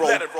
Let it roll. Let it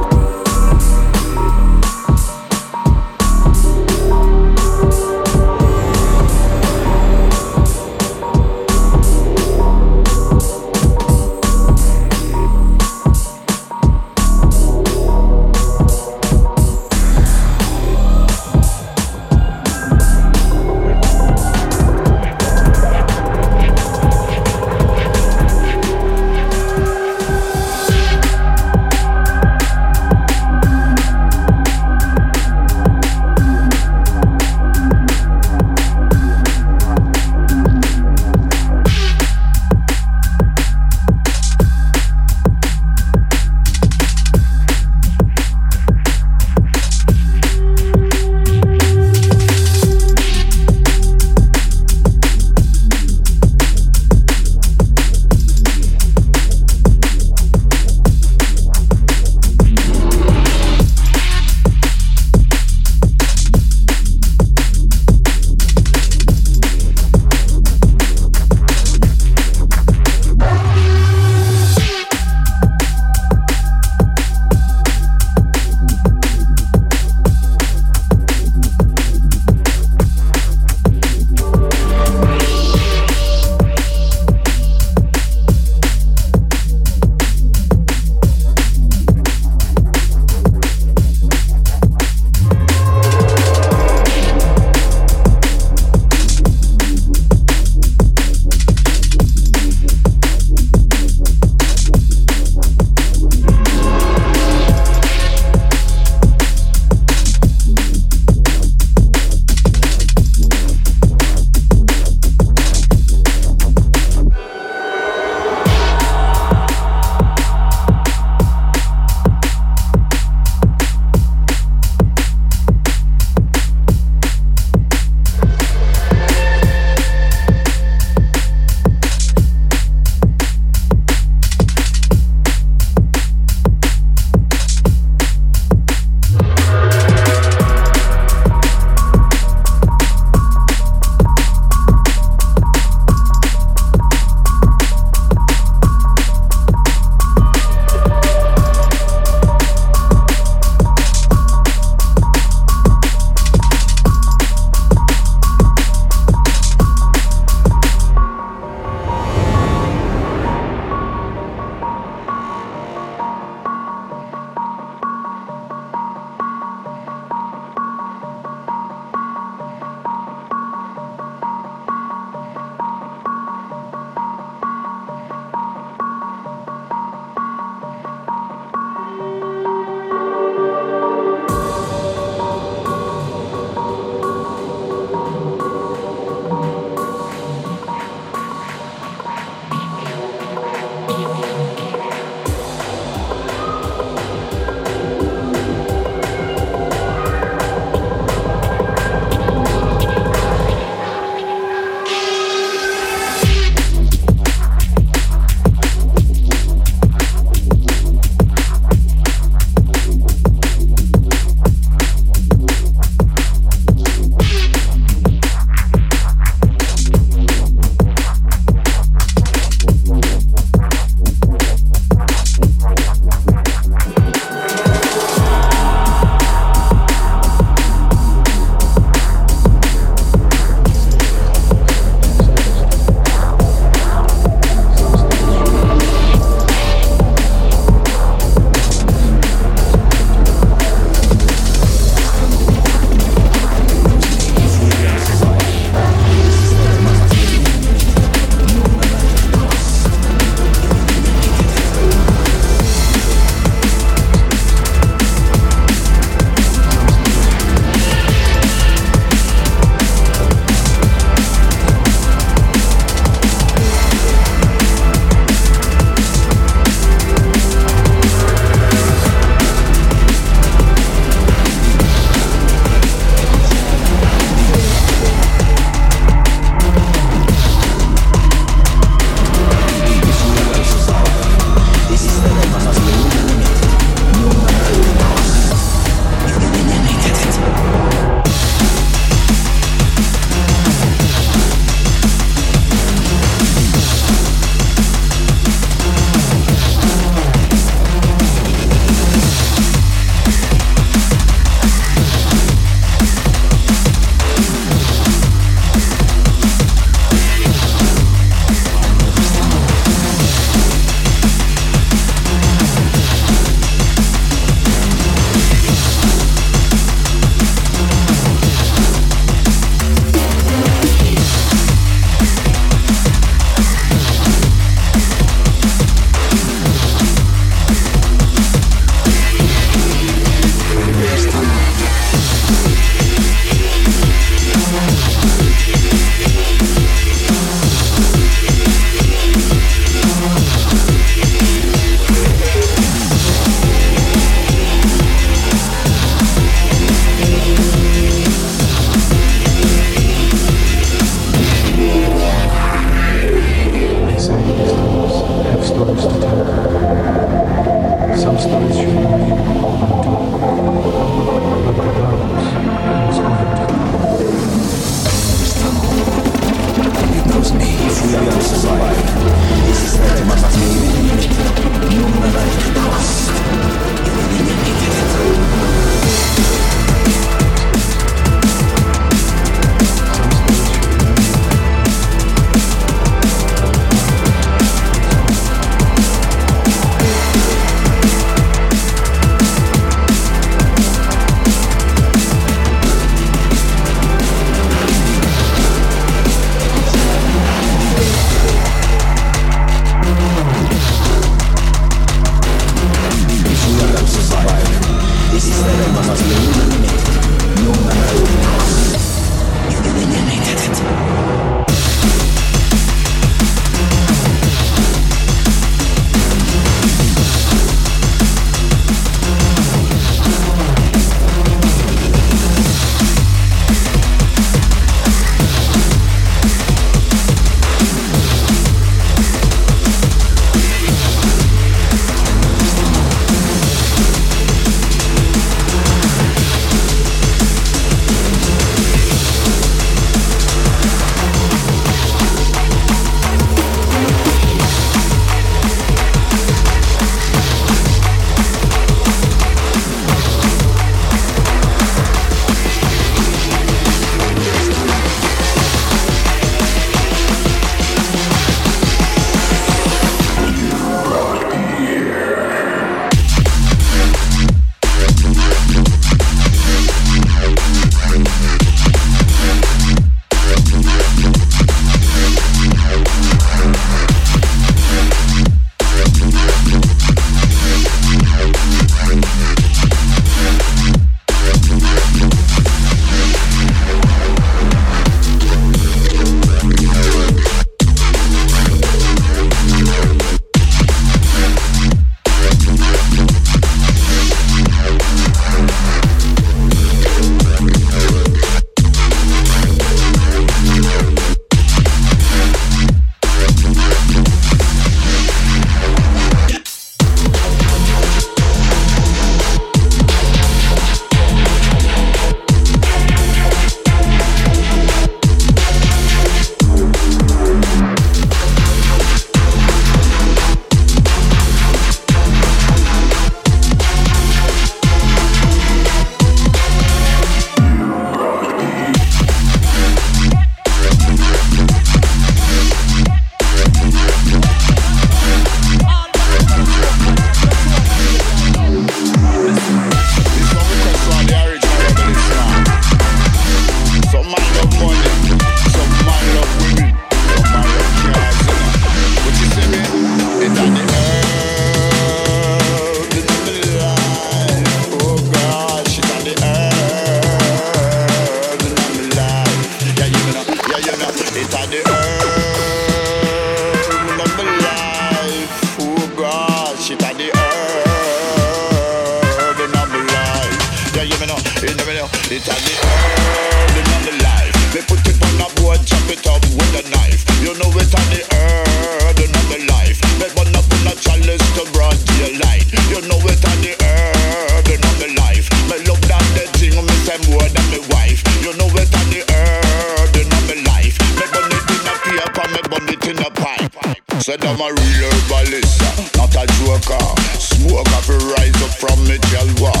not a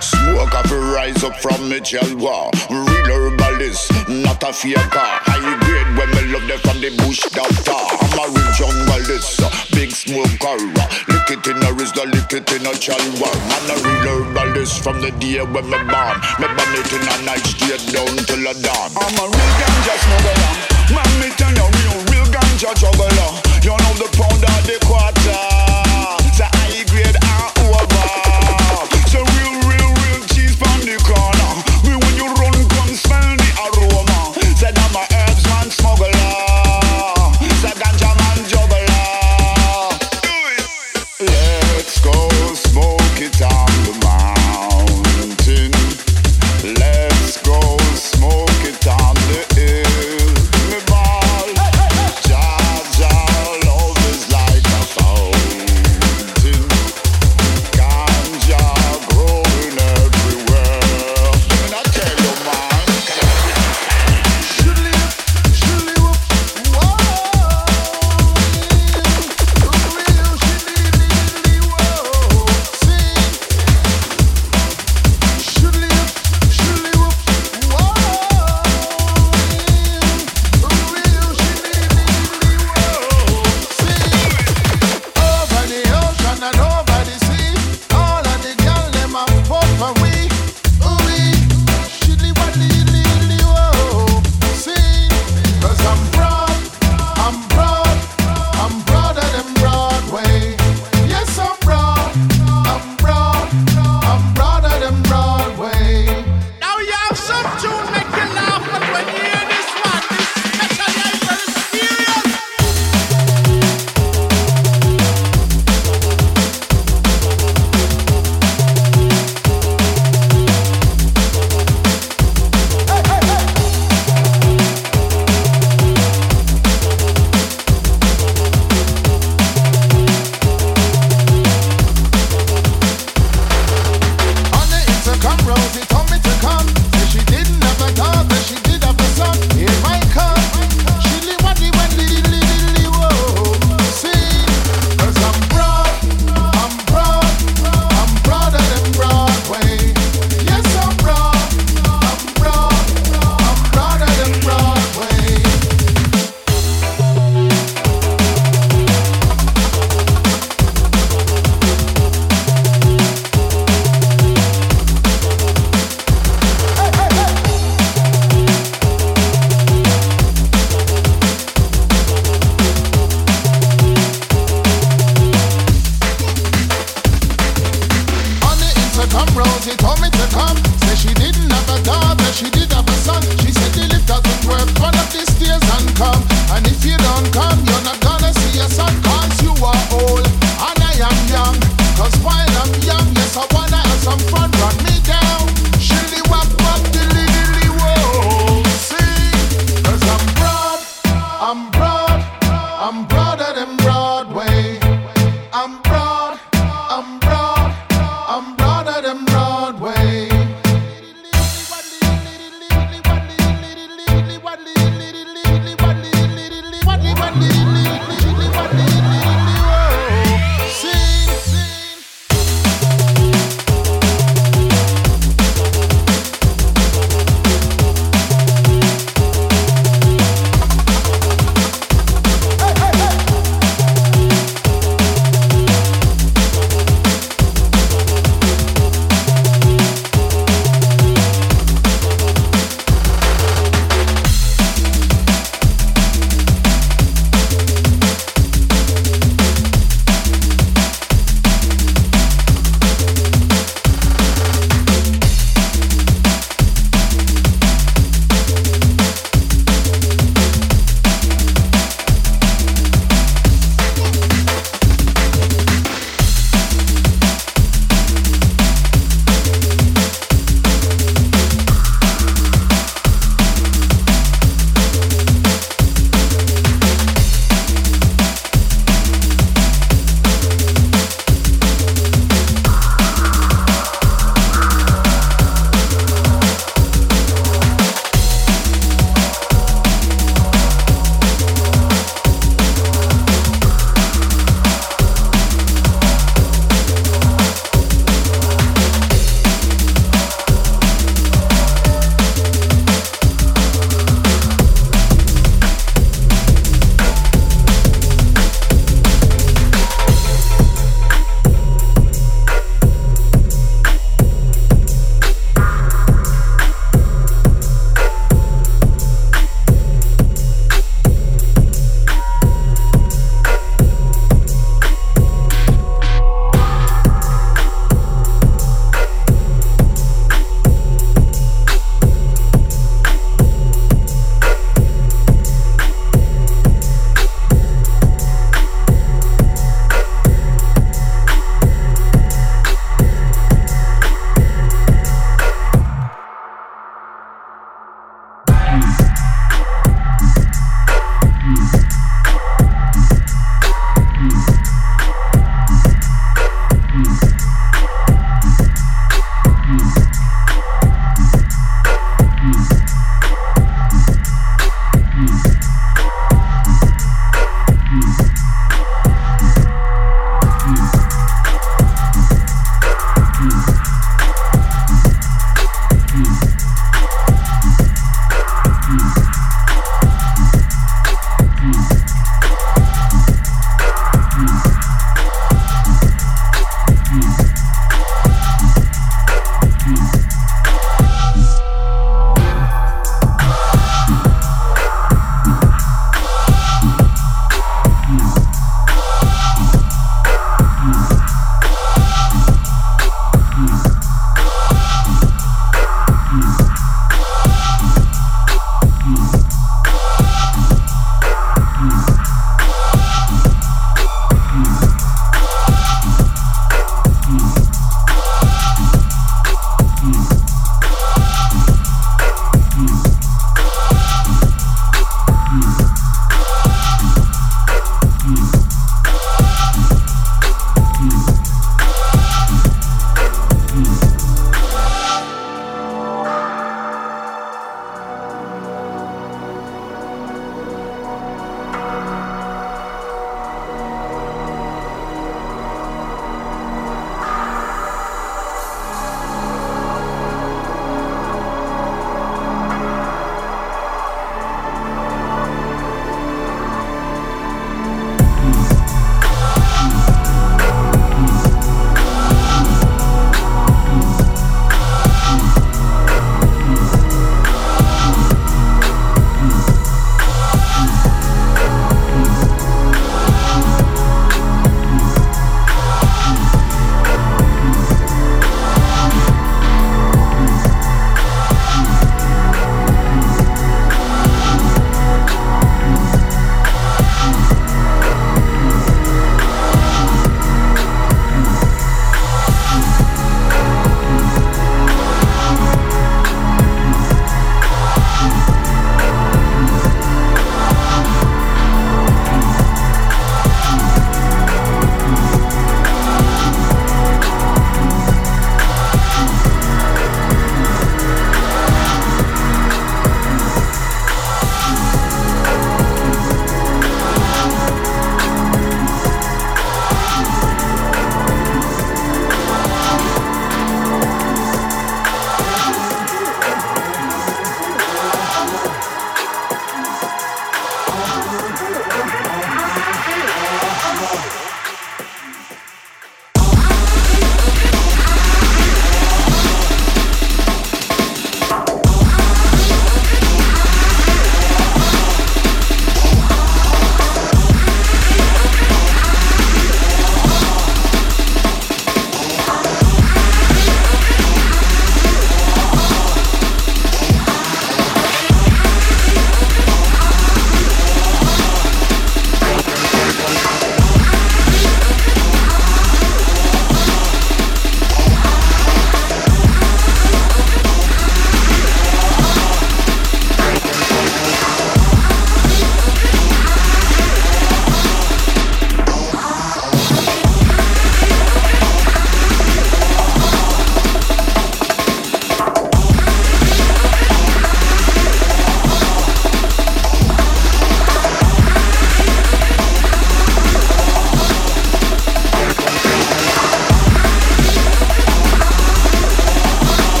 Smoke off rise up from me war. Real herbalist not a faker. High grade when me love them from the bush doctor. I'm a real jungle uh, big smoker. Lick it in a rizla, lick it in a chalwa. Man a real herbalist from the day when me born. Me burn it in a night straight down till the dawn. I'm a real ganja smuggler. Man, me tell you, real, real ganja juggler. You know the pound of the quarter.